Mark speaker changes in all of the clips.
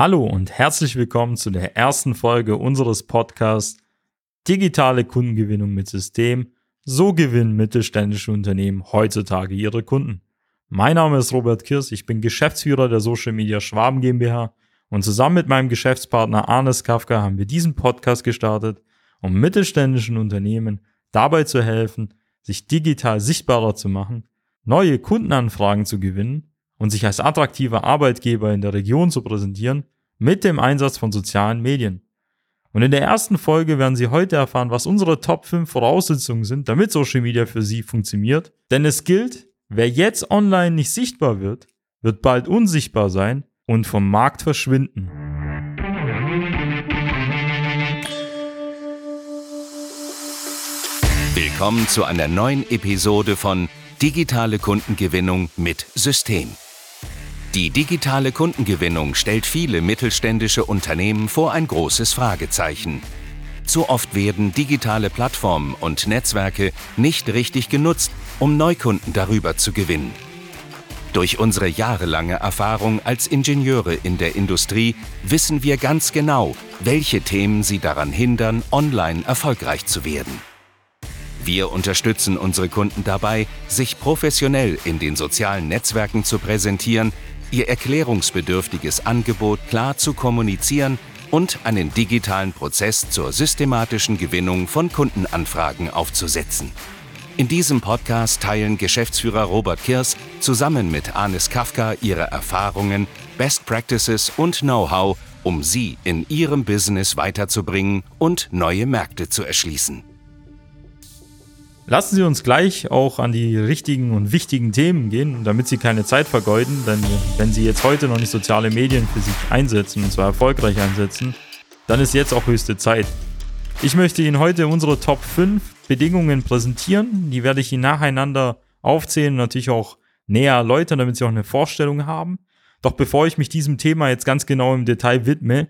Speaker 1: Hallo und herzlich willkommen zu der ersten Folge unseres Podcasts Digitale Kundengewinnung mit System. So gewinnen mittelständische Unternehmen heutzutage ihre Kunden. Mein Name ist Robert Kirs, ich bin Geschäftsführer der Social Media Schwaben GmbH und zusammen mit meinem Geschäftspartner Arnes Kafka haben wir diesen Podcast gestartet, um mittelständischen Unternehmen dabei zu helfen, sich digital sichtbarer zu machen, neue Kundenanfragen zu gewinnen und sich als attraktiver Arbeitgeber in der Region zu präsentieren mit dem Einsatz von sozialen Medien. Und in der ersten Folge werden Sie heute erfahren, was unsere Top 5 Voraussetzungen sind, damit Social Media für Sie funktioniert. Denn es gilt, wer jetzt online nicht sichtbar wird, wird bald unsichtbar sein und vom Markt verschwinden.
Speaker 2: Willkommen zu einer neuen Episode von Digitale Kundengewinnung mit System. Die digitale Kundengewinnung stellt viele mittelständische Unternehmen vor ein großes Fragezeichen. Zu oft werden digitale Plattformen und Netzwerke nicht richtig genutzt, um Neukunden darüber zu gewinnen. Durch unsere jahrelange Erfahrung als Ingenieure in der Industrie wissen wir ganz genau, welche Themen sie daran hindern, online erfolgreich zu werden. Wir unterstützen unsere Kunden dabei, sich professionell in den sozialen Netzwerken zu präsentieren ihr erklärungsbedürftiges Angebot klar zu kommunizieren und einen digitalen Prozess zur systematischen Gewinnung von Kundenanfragen aufzusetzen. In diesem Podcast teilen Geschäftsführer Robert Kirs zusammen mit Anis Kafka ihre Erfahrungen, Best Practices und Know-how, um sie in ihrem Business weiterzubringen und neue Märkte zu erschließen.
Speaker 1: Lassen Sie uns gleich auch an die richtigen und wichtigen Themen gehen, damit Sie keine Zeit vergeuden, denn wenn Sie jetzt heute noch nicht soziale Medien für sich einsetzen, und zwar erfolgreich einsetzen, dann ist jetzt auch höchste Zeit. Ich möchte Ihnen heute unsere Top 5 Bedingungen präsentieren, die werde ich Ihnen nacheinander aufzählen und natürlich auch näher erläutern, damit Sie auch eine Vorstellung haben. Doch bevor ich mich diesem Thema jetzt ganz genau im Detail widme,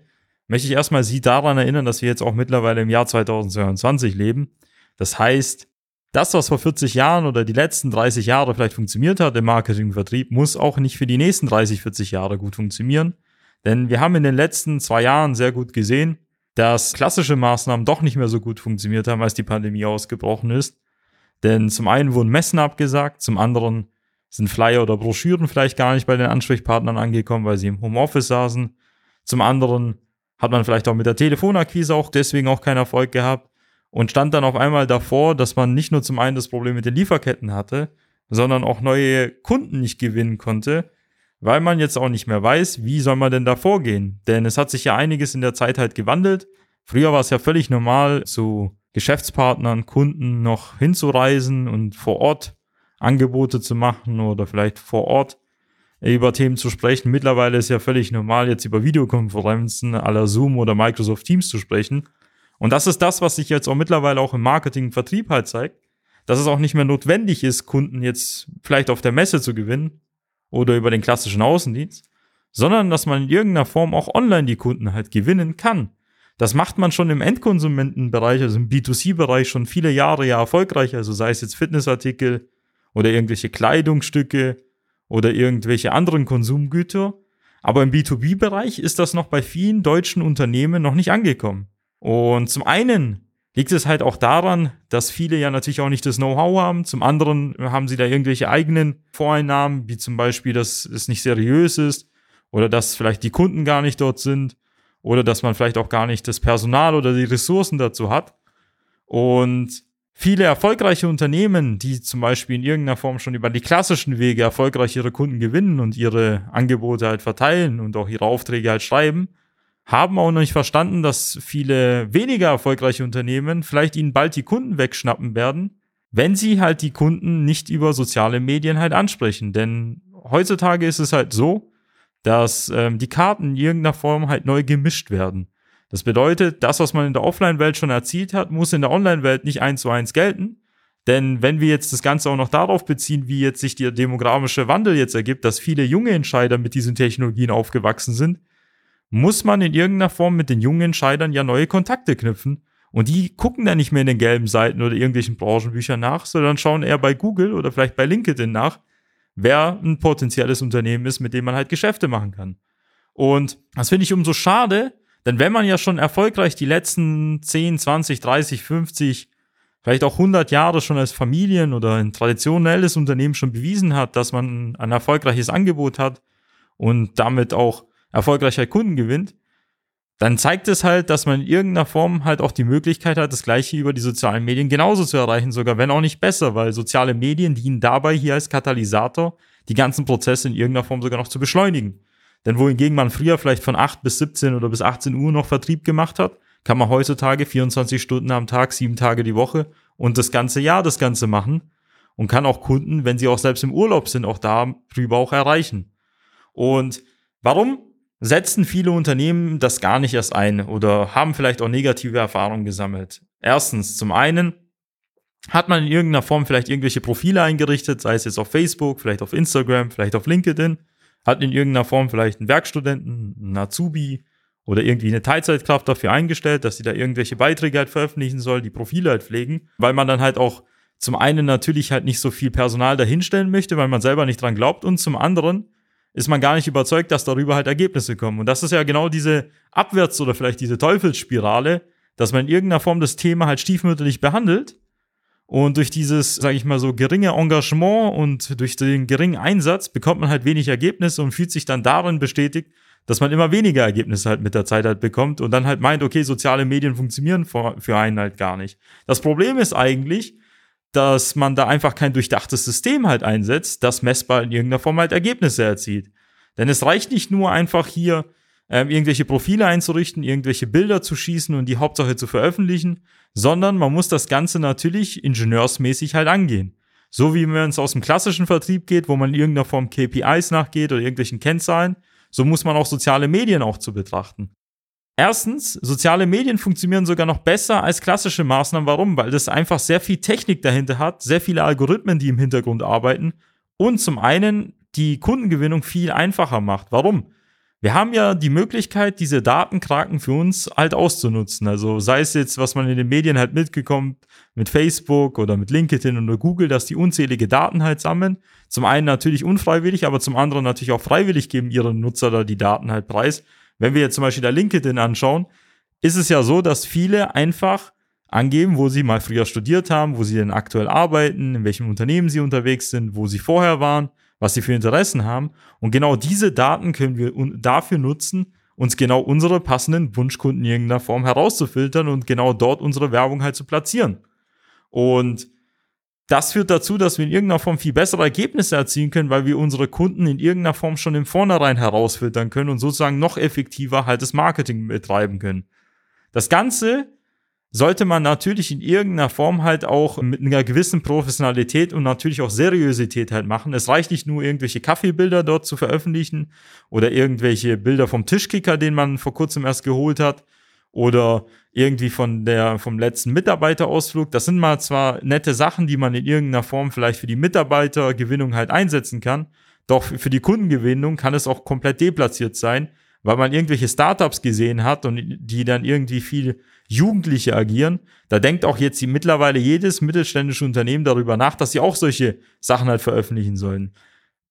Speaker 1: möchte ich erstmal Sie daran erinnern, dass wir jetzt auch mittlerweile im Jahr 2022 leben. Das heißt, das, was vor 40 Jahren oder die letzten 30 Jahre vielleicht funktioniert hat im Marketingvertrieb, muss auch nicht für die nächsten 30, 40 Jahre gut funktionieren. Denn wir haben in den letzten zwei Jahren sehr gut gesehen, dass klassische Maßnahmen doch nicht mehr so gut funktioniert haben, als die Pandemie ausgebrochen ist. Denn zum einen wurden Messen abgesagt, zum anderen sind Flyer oder Broschüren vielleicht gar nicht bei den Ansprechpartnern angekommen, weil sie im Homeoffice saßen. Zum anderen hat man vielleicht auch mit der Telefonakquise auch deswegen auch keinen Erfolg gehabt und stand dann auf einmal davor, dass man nicht nur zum einen das Problem mit den Lieferketten hatte, sondern auch neue Kunden nicht gewinnen konnte, weil man jetzt auch nicht mehr weiß, wie soll man denn da vorgehen. Denn es hat sich ja einiges in der Zeit halt gewandelt. Früher war es ja völlig normal, zu Geschäftspartnern, Kunden noch hinzureisen und vor Ort Angebote zu machen oder vielleicht vor Ort über Themen zu sprechen. Mittlerweile ist ja völlig normal, jetzt über Videokonferenzen aller Zoom oder Microsoft Teams zu sprechen. Und das ist das, was sich jetzt auch mittlerweile auch im Marketing und Vertrieb halt zeigt, dass es auch nicht mehr notwendig ist, Kunden jetzt vielleicht auf der Messe zu gewinnen oder über den klassischen Außendienst, sondern dass man in irgendeiner Form auch online die Kunden halt gewinnen kann. Das macht man schon im Endkonsumentenbereich, also im B2C-Bereich schon viele Jahre ja erfolgreich, also sei es jetzt Fitnessartikel oder irgendwelche Kleidungsstücke oder irgendwelche anderen Konsumgüter. Aber im B2B-Bereich ist das noch bei vielen deutschen Unternehmen noch nicht angekommen. Und zum einen liegt es halt auch daran, dass viele ja natürlich auch nicht das Know-how haben. Zum anderen haben sie da irgendwelche eigenen Voreinnahmen, wie zum Beispiel, dass es nicht seriös ist oder dass vielleicht die Kunden gar nicht dort sind oder dass man vielleicht auch gar nicht das Personal oder die Ressourcen dazu hat. Und viele erfolgreiche Unternehmen, die zum Beispiel in irgendeiner Form schon über die klassischen Wege erfolgreich ihre Kunden gewinnen und ihre Angebote halt verteilen und auch ihre Aufträge halt schreiben, haben auch noch nicht verstanden, dass viele weniger erfolgreiche Unternehmen vielleicht ihnen bald die Kunden wegschnappen werden, wenn sie halt die Kunden nicht über soziale Medien halt ansprechen. Denn heutzutage ist es halt so, dass ähm, die Karten in irgendeiner Form halt neu gemischt werden. Das bedeutet, das, was man in der Offline-Welt schon erzielt hat, muss in der Online-Welt nicht eins zu eins gelten. Denn wenn wir jetzt das Ganze auch noch darauf beziehen, wie jetzt sich der demografische Wandel jetzt ergibt, dass viele junge Entscheider mit diesen Technologien aufgewachsen sind, muss man in irgendeiner Form mit den jungen Entscheidern ja neue Kontakte knüpfen. Und die gucken dann nicht mehr in den gelben Seiten oder irgendwelchen Branchenbüchern nach, sondern schauen eher bei Google oder vielleicht bei LinkedIn nach, wer ein potenzielles Unternehmen ist, mit dem man halt Geschäfte machen kann. Und das finde ich umso schade, denn wenn man ja schon erfolgreich die letzten 10, 20, 30, 50, vielleicht auch 100 Jahre schon als Familien oder ein traditionelles Unternehmen schon bewiesen hat, dass man ein erfolgreiches Angebot hat und damit auch erfolgreicher Kunden gewinnt, dann zeigt es halt, dass man in irgendeiner Form halt auch die Möglichkeit hat, das Gleiche über die sozialen Medien genauso zu erreichen, sogar wenn auch nicht besser, weil soziale Medien dienen dabei hier als Katalysator, die ganzen Prozesse in irgendeiner Form sogar noch zu beschleunigen. Denn wohingegen man früher vielleicht von 8 bis 17 oder bis 18 Uhr noch Vertrieb gemacht hat, kann man heutzutage 24 Stunden am Tag, sieben Tage die Woche und das ganze Jahr das Ganze machen und kann auch Kunden, wenn sie auch selbst im Urlaub sind, auch darüber auch erreichen. Und warum setzen viele Unternehmen das gar nicht erst ein oder haben vielleicht auch negative Erfahrungen gesammelt? Erstens, zum einen hat man in irgendeiner Form vielleicht irgendwelche Profile eingerichtet, sei es jetzt auf Facebook, vielleicht auf Instagram, vielleicht auf LinkedIn hat in irgendeiner Form vielleicht einen Werkstudenten, einen Azubi oder irgendwie eine Teilzeitkraft dafür eingestellt, dass sie da irgendwelche Beiträge halt veröffentlichen soll, die Profile halt pflegen, weil man dann halt auch zum einen natürlich halt nicht so viel Personal dahinstellen möchte, weil man selber nicht dran glaubt und zum anderen ist man gar nicht überzeugt, dass darüber halt Ergebnisse kommen. Und das ist ja genau diese Abwärts- oder vielleicht diese Teufelsspirale, dass man in irgendeiner Form das Thema halt stiefmütterlich behandelt und durch dieses, sage ich mal so, geringe Engagement und durch den geringen Einsatz bekommt man halt wenig Ergebnisse und fühlt sich dann darin bestätigt, dass man immer weniger Ergebnisse halt mit der Zeit halt bekommt und dann halt meint, okay, soziale Medien funktionieren für einen halt gar nicht. Das Problem ist eigentlich, dass man da einfach kein durchdachtes System halt einsetzt, das messbar in irgendeiner Form halt Ergebnisse erzielt. Denn es reicht nicht nur einfach hier ähm, irgendwelche Profile einzurichten, irgendwelche Bilder zu schießen und die Hauptsache zu veröffentlichen, sondern man muss das Ganze natürlich ingenieursmäßig halt angehen. So wie wenn es aus dem klassischen Vertrieb geht, wo man in irgendeiner Form KPIs nachgeht oder irgendwelchen Kennzahlen, so muss man auch soziale Medien auch zu betrachten. Erstens, soziale Medien funktionieren sogar noch besser als klassische Maßnahmen. Warum? Weil das einfach sehr viel Technik dahinter hat, sehr viele Algorithmen, die im Hintergrund arbeiten und zum einen die Kundengewinnung viel einfacher macht. Warum? wir haben ja die Möglichkeit, diese Datenkraken für uns halt auszunutzen. Also sei es jetzt, was man in den Medien halt mitgekommen mit Facebook oder mit LinkedIn oder Google, dass die unzählige Daten halt sammeln. Zum einen natürlich unfreiwillig, aber zum anderen natürlich auch freiwillig geben ihre Nutzer da die Daten halt preis. Wenn wir jetzt zum Beispiel da LinkedIn anschauen, ist es ja so, dass viele einfach angeben, wo sie mal früher studiert haben, wo sie denn aktuell arbeiten, in welchem Unternehmen sie unterwegs sind, wo sie vorher waren was sie für Interessen haben. Und genau diese Daten können wir dafür nutzen, uns genau unsere passenden Wunschkunden in irgendeiner Form herauszufiltern und genau dort unsere Werbung halt zu platzieren. Und das führt dazu, dass wir in irgendeiner Form viel bessere Ergebnisse erzielen können, weil wir unsere Kunden in irgendeiner Form schon im Vornherein herausfiltern können und sozusagen noch effektiver halt das Marketing betreiben können. Das Ganze sollte man natürlich in irgendeiner Form halt auch mit einer gewissen Professionalität und natürlich auch Seriosität halt machen. Es reicht nicht nur irgendwelche Kaffeebilder dort zu veröffentlichen oder irgendwelche Bilder vom Tischkicker, den man vor kurzem erst geholt hat oder irgendwie von der, vom letzten Mitarbeiterausflug. Das sind mal zwar nette Sachen, die man in irgendeiner Form vielleicht für die Mitarbeitergewinnung halt einsetzen kann. Doch für die Kundengewinnung kann es auch komplett deplatziert sein, weil man irgendwelche Startups gesehen hat und die dann irgendwie viel Jugendliche agieren. Da denkt auch jetzt mittlerweile jedes mittelständische Unternehmen darüber nach, dass sie auch solche Sachen halt veröffentlichen sollen.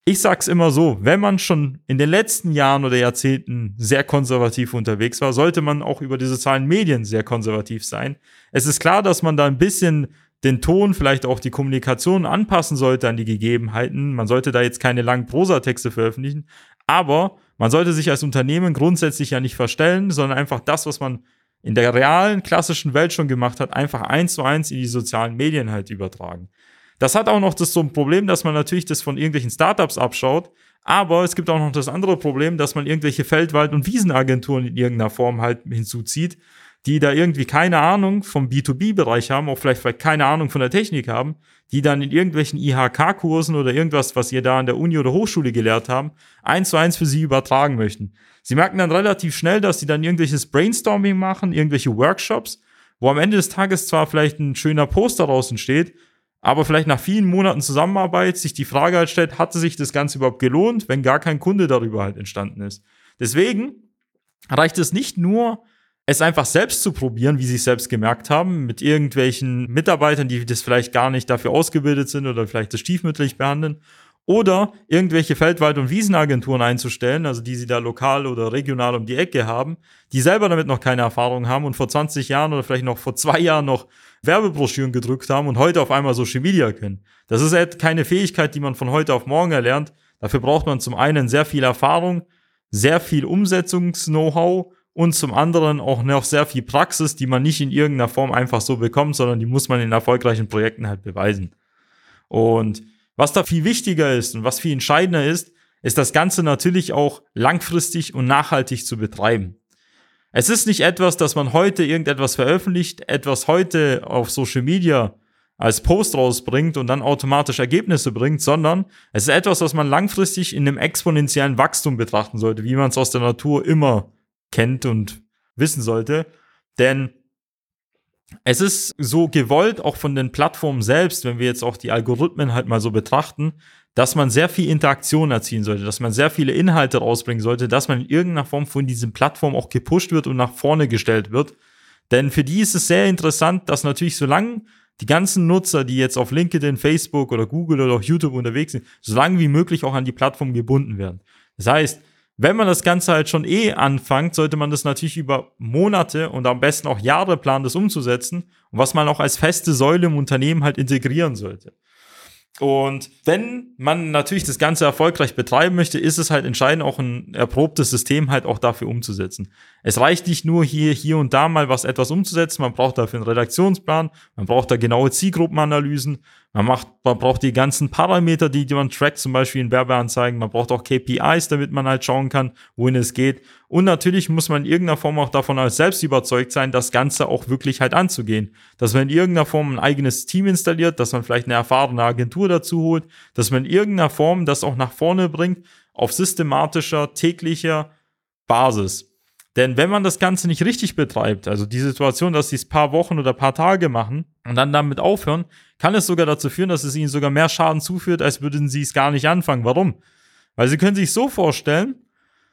Speaker 1: Ich sag's immer so, wenn man schon in den letzten Jahren oder Jahrzehnten sehr konservativ unterwegs war, sollte man auch über die sozialen Medien sehr konservativ sein. Es ist klar, dass man da ein bisschen den Ton, vielleicht auch die Kommunikation anpassen sollte an die Gegebenheiten. Man sollte da jetzt keine langen Prosatexte veröffentlichen, aber man sollte sich als Unternehmen grundsätzlich ja nicht verstellen, sondern einfach das, was man in der realen, klassischen Welt schon gemacht hat, einfach eins zu eins in die sozialen Medien halt übertragen. Das hat auch noch das so ein Problem, dass man natürlich das von irgendwelchen Startups abschaut, aber es gibt auch noch das andere Problem, dass man irgendwelche Feldwald- und Wiesenagenturen in irgendeiner Form halt hinzuzieht, die da irgendwie keine Ahnung vom B2B-Bereich haben, auch vielleicht, vielleicht keine Ahnung von der Technik haben, die dann in irgendwelchen IHK-Kursen oder irgendwas, was ihr da an der Uni oder Hochschule gelehrt haben, eins zu eins für sie übertragen möchten. Sie merken dann relativ schnell, dass sie dann irgendwelches Brainstorming machen, irgendwelche Workshops, wo am Ende des Tages zwar vielleicht ein schöner Poster draußen steht, aber vielleicht nach vielen Monaten Zusammenarbeit sich die Frage halt stellt, hatte sich das Ganze überhaupt gelohnt, wenn gar kein Kunde darüber halt entstanden ist. Deswegen reicht es nicht nur, es einfach selbst zu probieren, wie sie es selbst gemerkt haben, mit irgendwelchen Mitarbeitern, die das vielleicht gar nicht dafür ausgebildet sind oder vielleicht das stiefmütterlich behandeln. Oder irgendwelche Feldwald- und Wiesenagenturen einzustellen, also die sie da lokal oder regional um die Ecke haben, die selber damit noch keine Erfahrung haben und vor 20 Jahren oder vielleicht noch vor zwei Jahren noch Werbebroschüren gedrückt haben und heute auf einmal Social Media können. Das ist halt keine Fähigkeit, die man von heute auf morgen erlernt. Dafür braucht man zum einen sehr viel Erfahrung, sehr viel Umsetzungs-Know-how und zum anderen auch noch sehr viel Praxis, die man nicht in irgendeiner Form einfach so bekommt, sondern die muss man in erfolgreichen Projekten halt beweisen. Und was da viel wichtiger ist und was viel entscheidender ist, ist das Ganze natürlich auch langfristig und nachhaltig zu betreiben. Es ist nicht etwas, dass man heute irgendetwas veröffentlicht, etwas heute auf Social Media als Post rausbringt und dann automatisch Ergebnisse bringt, sondern es ist etwas, was man langfristig in einem exponentiellen Wachstum betrachten sollte, wie man es aus der Natur immer kennt und wissen sollte. Denn es ist so gewollt, auch von den Plattformen selbst, wenn wir jetzt auch die Algorithmen halt mal so betrachten, dass man sehr viel Interaktion erzielen sollte, dass man sehr viele Inhalte rausbringen sollte, dass man in irgendeiner Form von diesen Plattformen auch gepusht wird und nach vorne gestellt wird. Denn für die ist es sehr interessant, dass natürlich solange die ganzen Nutzer, die jetzt auf LinkedIn, Facebook oder Google oder auch YouTube unterwegs sind, so lange wie möglich auch an die Plattform gebunden werden. Das heißt, wenn man das Ganze halt schon eh anfängt, sollte man das natürlich über Monate und am besten auch Jahre planen, das umzusetzen und was man auch als feste Säule im Unternehmen halt integrieren sollte. Und wenn man natürlich das Ganze erfolgreich betreiben möchte, ist es halt entscheidend, auch ein erprobtes System halt auch dafür umzusetzen. Es reicht nicht nur hier, hier und da mal was etwas umzusetzen. Man braucht dafür einen Redaktionsplan. Man braucht da genaue Zielgruppenanalysen. Man macht, man braucht die ganzen Parameter, die, die man trackt, zum Beispiel in Werbeanzeigen. Man braucht auch KPIs, damit man halt schauen kann, wohin es geht. Und natürlich muss man in irgendeiner Form auch davon als selbst überzeugt sein, das Ganze auch wirklich halt anzugehen. Dass man in irgendeiner Form ein eigenes Team installiert, dass man vielleicht eine erfahrene Agentur dazu holt, dass man in irgendeiner Form das auch nach vorne bringt, auf systematischer, täglicher Basis. Denn wenn man das Ganze nicht richtig betreibt, also die Situation, dass sie es paar Wochen oder paar Tage machen und dann damit aufhören, kann es sogar dazu führen, dass es ihnen sogar mehr Schaden zuführt, als würden sie es gar nicht anfangen. Warum? Weil sie können sich so vorstellen,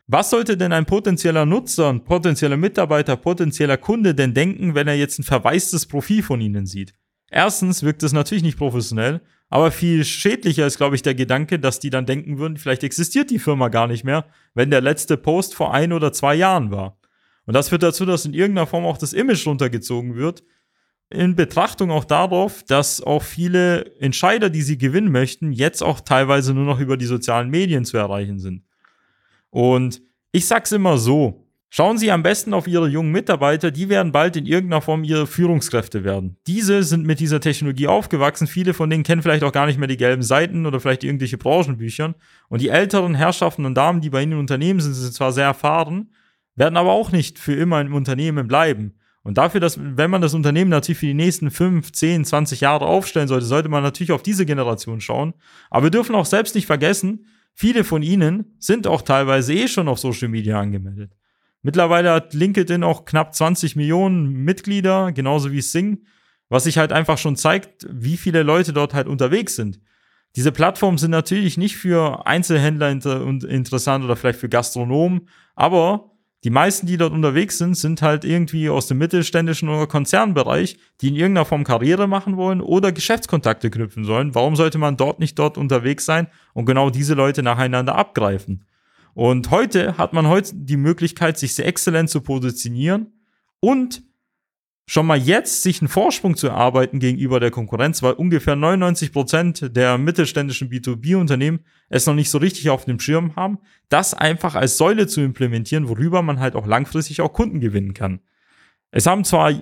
Speaker 1: was sollte denn ein potenzieller Nutzer, ein potenzieller Mitarbeiter, potenzieller Kunde denn denken, wenn er jetzt ein verwaistes Profil von ihnen sieht? Erstens wirkt es natürlich nicht professionell, aber viel schädlicher ist, glaube ich, der Gedanke, dass die dann denken würden, vielleicht existiert die Firma gar nicht mehr, wenn der letzte Post vor ein oder zwei Jahren war. Und das führt dazu, dass in irgendeiner Form auch das Image runtergezogen wird, in Betrachtung auch darauf, dass auch viele Entscheider, die sie gewinnen möchten, jetzt auch teilweise nur noch über die sozialen Medien zu erreichen sind. Und ich sag's immer so, Schauen Sie am besten auf Ihre jungen Mitarbeiter, die werden bald in irgendeiner Form Ihre Führungskräfte werden. Diese sind mit dieser Technologie aufgewachsen, viele von denen kennen vielleicht auch gar nicht mehr die gelben Seiten oder vielleicht irgendwelche Branchenbüchern. Und die älteren Herrschaften und Damen, die bei Ihnen im Unternehmen sind, sind zwar sehr erfahren, werden aber auch nicht für immer im Unternehmen bleiben. Und dafür, dass, wenn man das Unternehmen natürlich für die nächsten 5, 10, 20 Jahre aufstellen sollte, sollte man natürlich auf diese Generation schauen. Aber wir dürfen auch selbst nicht vergessen, viele von ihnen sind auch teilweise eh schon auf Social Media angemeldet. Mittlerweile hat LinkedIn auch knapp 20 Millionen Mitglieder, genauso wie Sing, was sich halt einfach schon zeigt, wie viele Leute dort halt unterwegs sind. Diese Plattformen sind natürlich nicht für Einzelhändler inter interessant oder vielleicht für Gastronomen, aber die meisten, die dort unterwegs sind, sind halt irgendwie aus dem mittelständischen oder Konzernbereich, die in irgendeiner Form Karriere machen wollen oder Geschäftskontakte knüpfen sollen. Warum sollte man dort nicht dort unterwegs sein und genau diese Leute nacheinander abgreifen? Und heute hat man heute die Möglichkeit, sich sehr exzellent zu positionieren und schon mal jetzt sich einen Vorsprung zu erarbeiten gegenüber der Konkurrenz, weil ungefähr 99 Prozent der mittelständischen B2B-Unternehmen es noch nicht so richtig auf dem Schirm haben, das einfach als Säule zu implementieren, worüber man halt auch langfristig auch Kunden gewinnen kann. Es haben zwar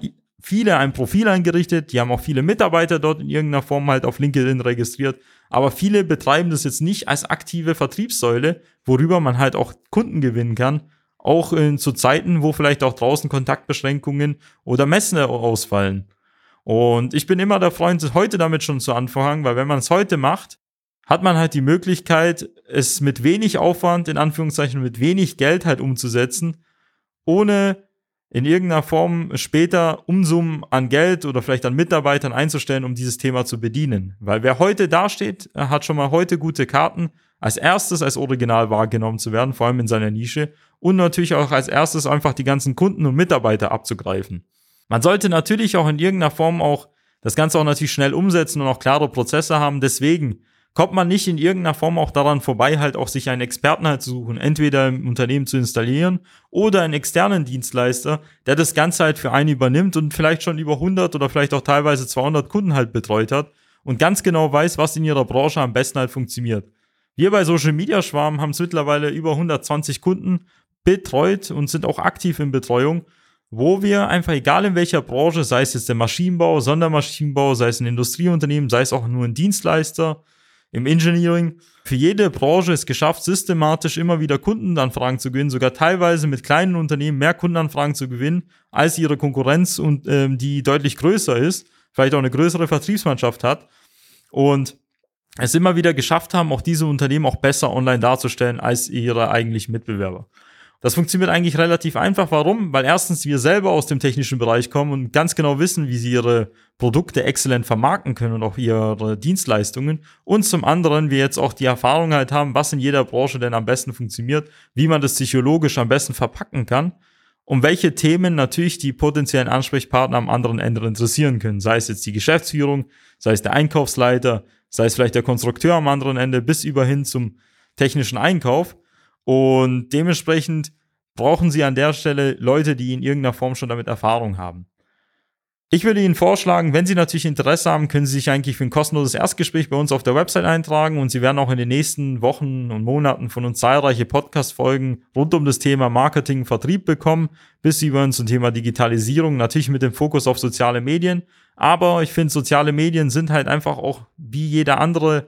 Speaker 1: viele ein Profil eingerichtet, die haben auch viele Mitarbeiter dort in irgendeiner Form halt auf LinkedIn registriert, aber viele betreiben das jetzt nicht als aktive Vertriebssäule, worüber man halt auch Kunden gewinnen kann, auch in, zu Zeiten, wo vielleicht auch draußen Kontaktbeschränkungen oder Messen ausfallen. Und ich bin immer der Freund, heute damit schon zu anfangen, weil wenn man es heute macht, hat man halt die Möglichkeit, es mit wenig Aufwand, in Anführungszeichen mit wenig Geld halt umzusetzen, ohne in irgendeiner Form später Umsummen an Geld oder vielleicht an Mitarbeitern einzustellen, um dieses Thema zu bedienen. Weil wer heute dasteht, hat schon mal heute gute Karten, als erstes als Original wahrgenommen zu werden, vor allem in seiner Nische und natürlich auch als erstes einfach die ganzen Kunden und Mitarbeiter abzugreifen. Man sollte natürlich auch in irgendeiner Form auch das Ganze auch natürlich schnell umsetzen und auch klare Prozesse haben. Deswegen kommt man nicht in irgendeiner Form auch daran vorbei, halt auch sich einen Experten halt zu suchen, entweder im Unternehmen zu installieren oder einen externen Dienstleister, der das Ganze halt für einen übernimmt und vielleicht schon über 100 oder vielleicht auch teilweise 200 Kunden halt betreut hat und ganz genau weiß, was in ihrer Branche am besten halt funktioniert. Wir bei Social Media Schwarm haben es mittlerweile über 120 Kunden betreut und sind auch aktiv in Betreuung, wo wir einfach, egal in welcher Branche, sei es jetzt der Maschinenbau, Sondermaschinenbau, sei es ein Industrieunternehmen, sei es auch nur ein Dienstleister, im Engineering, für jede Branche es geschafft, systematisch immer wieder Kundenanfragen zu gewinnen, sogar teilweise mit kleinen Unternehmen mehr Kundenanfragen zu gewinnen, als ihre Konkurrenz und ähm, die deutlich größer ist, vielleicht auch eine größere Vertriebsmannschaft hat. Und es immer wieder geschafft haben, auch diese Unternehmen auch besser online darzustellen als ihre eigentlichen Mitbewerber. Das funktioniert eigentlich relativ einfach. Warum? Weil erstens wir selber aus dem technischen Bereich kommen und ganz genau wissen, wie sie ihre Produkte exzellent vermarkten können und auch ihre Dienstleistungen. Und zum anderen wir jetzt auch die Erfahrung halt haben, was in jeder Branche denn am besten funktioniert, wie man das psychologisch am besten verpacken kann und welche Themen natürlich die potenziellen Ansprechpartner am anderen Ende interessieren können. Sei es jetzt die Geschäftsführung, sei es der Einkaufsleiter, sei es vielleicht der Konstrukteur am anderen Ende bis über hin zum technischen Einkauf. Und dementsprechend brauchen Sie an der Stelle Leute, die in irgendeiner Form schon damit Erfahrung haben. Ich würde Ihnen vorschlagen, wenn Sie natürlich Interesse haben, können Sie sich eigentlich für ein kostenloses Erstgespräch bei uns auf der Website eintragen und Sie werden auch in den nächsten Wochen und Monaten von uns zahlreiche Podcast-Folgen rund um das Thema Marketing, Vertrieb bekommen, bis Sie über zum Thema Digitalisierung, natürlich mit dem Fokus auf soziale Medien. Aber ich finde, soziale Medien sind halt einfach auch wie jede andere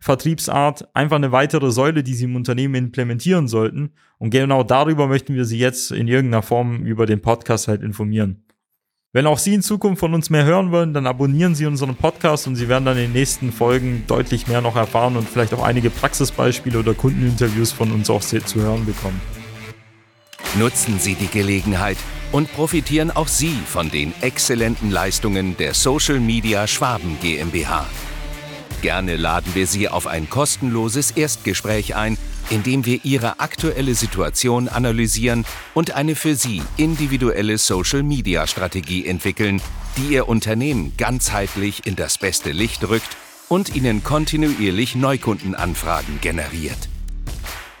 Speaker 1: Vertriebsart einfach eine weitere Säule, die Sie im Unternehmen implementieren sollten. Und genau darüber möchten wir Sie jetzt in irgendeiner Form über den Podcast halt informieren. Wenn auch Sie in Zukunft von uns mehr hören wollen, dann abonnieren Sie unseren Podcast und Sie werden dann in den nächsten Folgen deutlich mehr noch erfahren und vielleicht auch einige Praxisbeispiele oder Kundeninterviews von uns auch zu hören bekommen.
Speaker 2: Nutzen Sie die Gelegenheit und profitieren auch Sie von den exzellenten Leistungen der Social Media Schwaben GmbH. Gerne laden wir Sie auf ein kostenloses Erstgespräch ein, in dem wir Ihre aktuelle Situation analysieren und eine für Sie individuelle Social-Media-Strategie entwickeln, die Ihr Unternehmen ganzheitlich in das beste Licht rückt und Ihnen kontinuierlich Neukundenanfragen generiert.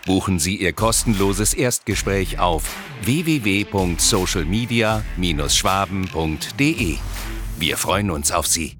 Speaker 2: Buchen Sie Ihr kostenloses Erstgespräch auf www.socialmedia-schwaben.de. Wir freuen uns auf Sie.